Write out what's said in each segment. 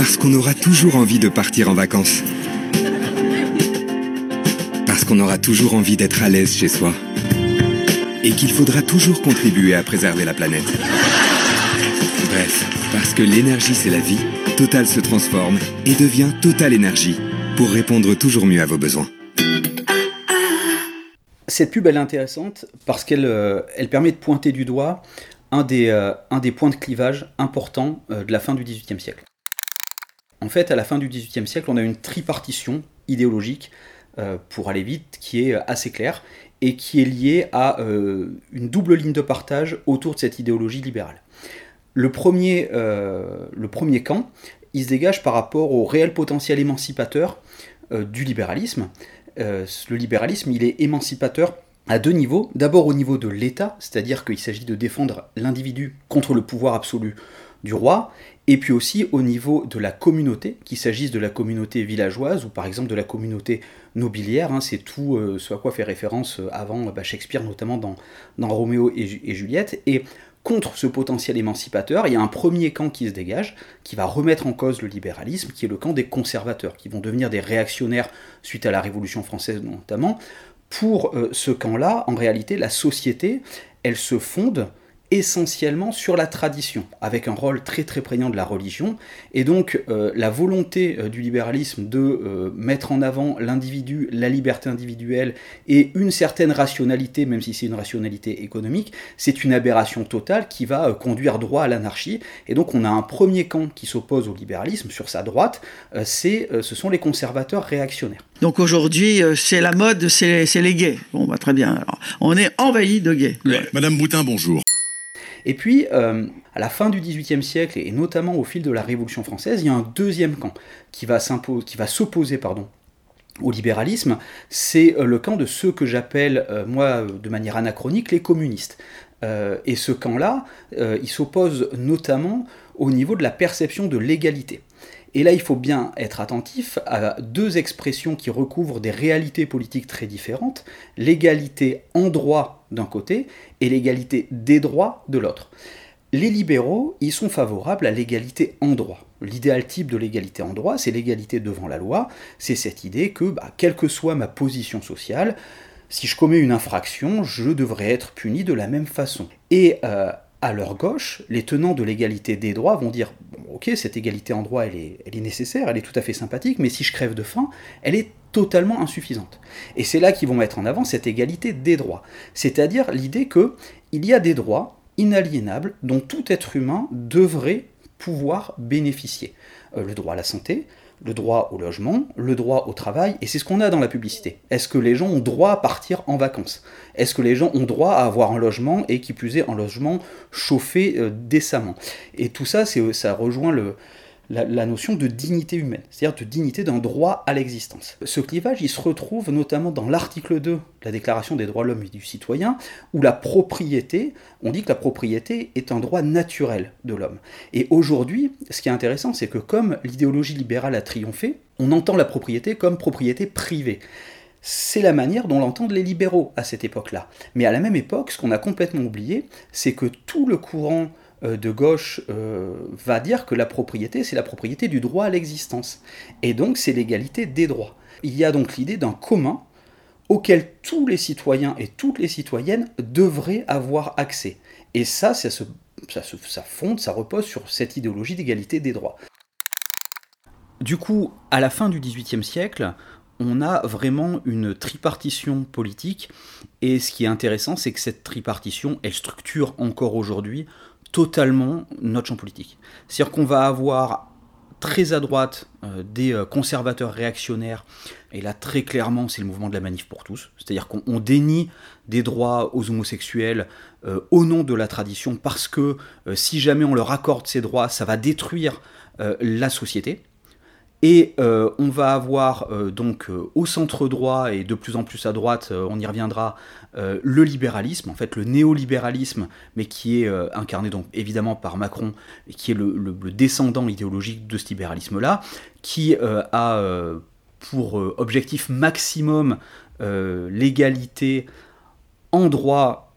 Parce qu'on aura toujours envie de partir en vacances. Parce qu'on aura toujours envie d'être à l'aise chez soi. Et qu'il faudra toujours contribuer à préserver la planète. Bref, parce que l'énergie c'est la vie, Total se transforme et devient Total Énergie pour répondre toujours mieux à vos besoins. Cette pub elle est intéressante parce qu'elle euh, permet de pointer du doigt un des, euh, points de clivage importants euh, de la fin du XVIIIe siècle. En fait, à la fin du XVIIIe siècle, on a une tripartition idéologique, euh, pour aller vite, qui est assez claire et qui est liée à une double ligne de partage autour de cette idéologie libérale. Le premier, le premier camp, il se dégage par rapport au réel potentiel émancipateur du libéralisme. le libéralisme, il est émancipateur à deux niveaux. D'abord au niveau de l'État, c'est-à-dire qu'il s'agit de défendre l'individu contre le pouvoir absolu du roi, et puis aussi au niveau de la communauté, qu'il s'agisse de la communauté villageoise ou par exemple de la communauté nobiliaire, hein, c'est tout euh, ce à quoi fait référence euh, avant bah, Shakespeare, notamment dans, dans Roméo et, et, Juliette. Et contre ce potentiel émancipateur, il y a un premier camp qui se dégage, qui va remettre en cause le libéralisme, qui est le camp des conservateurs, qui vont devenir des réactionnaires suite à la Révolution française notamment, pour euh, ce camp-là, en réalité, la société, elle se fonde essentiellement sur la tradition, avec un rôle très très prégnant de la religion, et donc euh, la volonté euh, du libéralisme de euh, mettre en avant l'individu, la liberté individuelle et une certaine rationalité, même si c'est une rationalité économique, c'est une aberration totale qui va conduire droit à l'anarchie, et donc on a un premier camp qui s'oppose au libéralisme sur sa droite, c'est, ce sont les conservateurs réactionnaires. Donc aujourd'hui, c'est la mode, c'est, les gays. Bon, bah, très bien. Alors, on est envahi de gays. Madame Boutin, bonjour. Et puis, euh, à la fin du XVIIIe siècle, et notamment au fil de la Révolution française, il y a un deuxième camp qui va s'opposer au libéralisme, c'est euh, le camp de ceux que j'appelle, euh, moi, de manière anachronique, les communistes. et ce camp-là, il s'oppose notamment au niveau de la perception de l'égalité. Et là, il faut bien être attentif à deux expressions qui recouvrent des réalités politiques très différentes, l'égalité en droit d'un côté et l'égalité des droits de l'autre. Les libéraux, ils sont favorables à l'égalité en droit. L'idéal type de l'égalité en droit, c'est l'égalité devant la loi, c'est cette idée que, bah, quelle que soit ma position sociale, si je commets une infraction, je devrais être puni de la même façon. Et euh, à leur gauche, les tenants de l'égalité des droits vont dire ok, cette égalité en droit, elle est, elle est nécessaire, elle est tout à fait sympathique, mais si je crève de faim, elle est totalement insuffisante. Et c'est là qu'ils vont mettre en avant cette égalité des droits, c'est-à-dire l'idée que il y a des droits inaliénables dont tout être humain devrait pouvoir bénéficier. Euh, le droit à la santé, le droit au logement, le droit au travail, et c'est ce qu'on a dans la publicité. Est-ce que les gens ont droit à partir en vacances? Est-ce que les gens ont droit à avoir un logement, et qui plus est un logement chauffé euh, décemment? Et tout ça, ça rejoint le, la, notion de dignité humaine, c'est-à-dire de dignité d'un droit à l'existence. Ce clivage, il se retrouve notamment dans l'article 2 de la Déclaration des droits de l'homme et du citoyen, où la propriété, on dit que la propriété est un droit naturel de l'homme. Et aujourd'hui, ce qui est intéressant, c'est que comme l'idéologie libérale a triomphé, on entend la propriété comme propriété privée. C'est la manière dont l'entendent les libéraux à cette époque-là. Mais à la même époque, ce qu'on a complètement oublié, c'est que tout le courant de gauche euh, va dire que la propriété, c'est la propriété du droit à l'existence. Et donc, c'est l'égalité des droits. Il y a donc l'idée d'un commun auquel tous les citoyens et toutes les citoyennes devraient avoir accès. Et ça, ça, ça fonde, ça repose sur cette idéologie d'égalité des droits. Du coup, à la fin du XVIIIe siècle, on a vraiment une tripartition politique, et ce qui est intéressant, c'est que cette tripartition, elle structure encore aujourd'hui totalement notre champ politique. C'est-à-dire qu'on va avoir très à droite euh, des euh, conservateurs réactionnaires, et là très clairement c'est le mouvement de la manif pour tous, c'est-à-dire qu'on dénie des droits aux homosexuels euh, au nom de la tradition, parce que si jamais on leur accorde ces droits, ça va détruire la société. Et euh, on va avoir euh, donc euh, au centre droit et de plus en plus à droite, on y reviendra, le libéralisme, en fait le néolibéralisme, mais qui est incarné donc évidemment par Macron, qui est le, descendant idéologique de ce libéralisme-là, qui a pour objectif maximum l'égalité en droit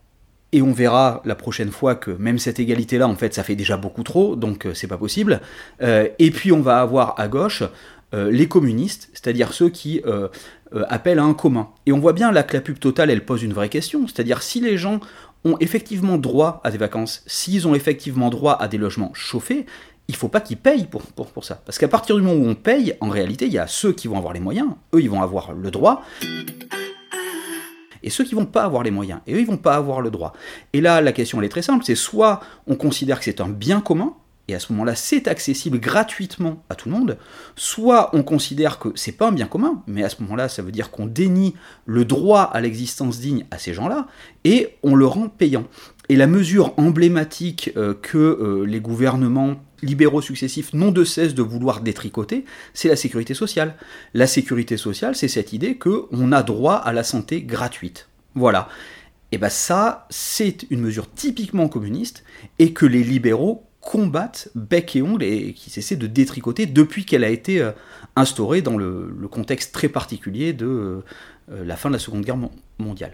Et on verra la prochaine fois que même cette égalité-là, en fait, ça fait déjà beaucoup trop, donc c'est pas possible. et puis on va avoir à gauche les communistes, c'est-à-dire ceux qui appellent à un commun. Et on voit bien là que la pub totale, elle pose une vraie question, c'est-à-dire si les gens ont effectivement droit à des vacances, s'ils ont effectivement droit à des logements chauffés, il faut pas qu'ils payent pour, pour, pour ça. Parce qu'à partir du moment où on paye, en réalité, il y a ceux qui vont avoir les moyens, eux, ils vont avoir le droit, et ceux qui vont pas avoir les moyens, et eux, ils vont pas avoir le droit. Et là, la question, elle est très simple, c'est soit on considère que c'est un bien commun, et à ce moment-là, c'est accessible gratuitement à tout le monde, soit on considère que c'est pas un bien commun, mais à ce moment-là, ça veut dire qu'on dénie le droit à l'existence digne à ces gens-là, et on le rend payant. Et la mesure emblématique euh, que euh, les gouvernements libéraux successifs n'ont de cesse de vouloir détricoter, c'est la sécurité sociale. La sécurité sociale, c'est cette idée qu'on a droit à la santé gratuite. Voilà. Et bien ça, c'est une mesure typiquement communiste, et que les libéraux combattent bec et ongle et qui essaient de détricoter depuis qu'elle a été euh, instaurée dans le, contexte très particulier de la fin de la Seconde Guerre mondiale.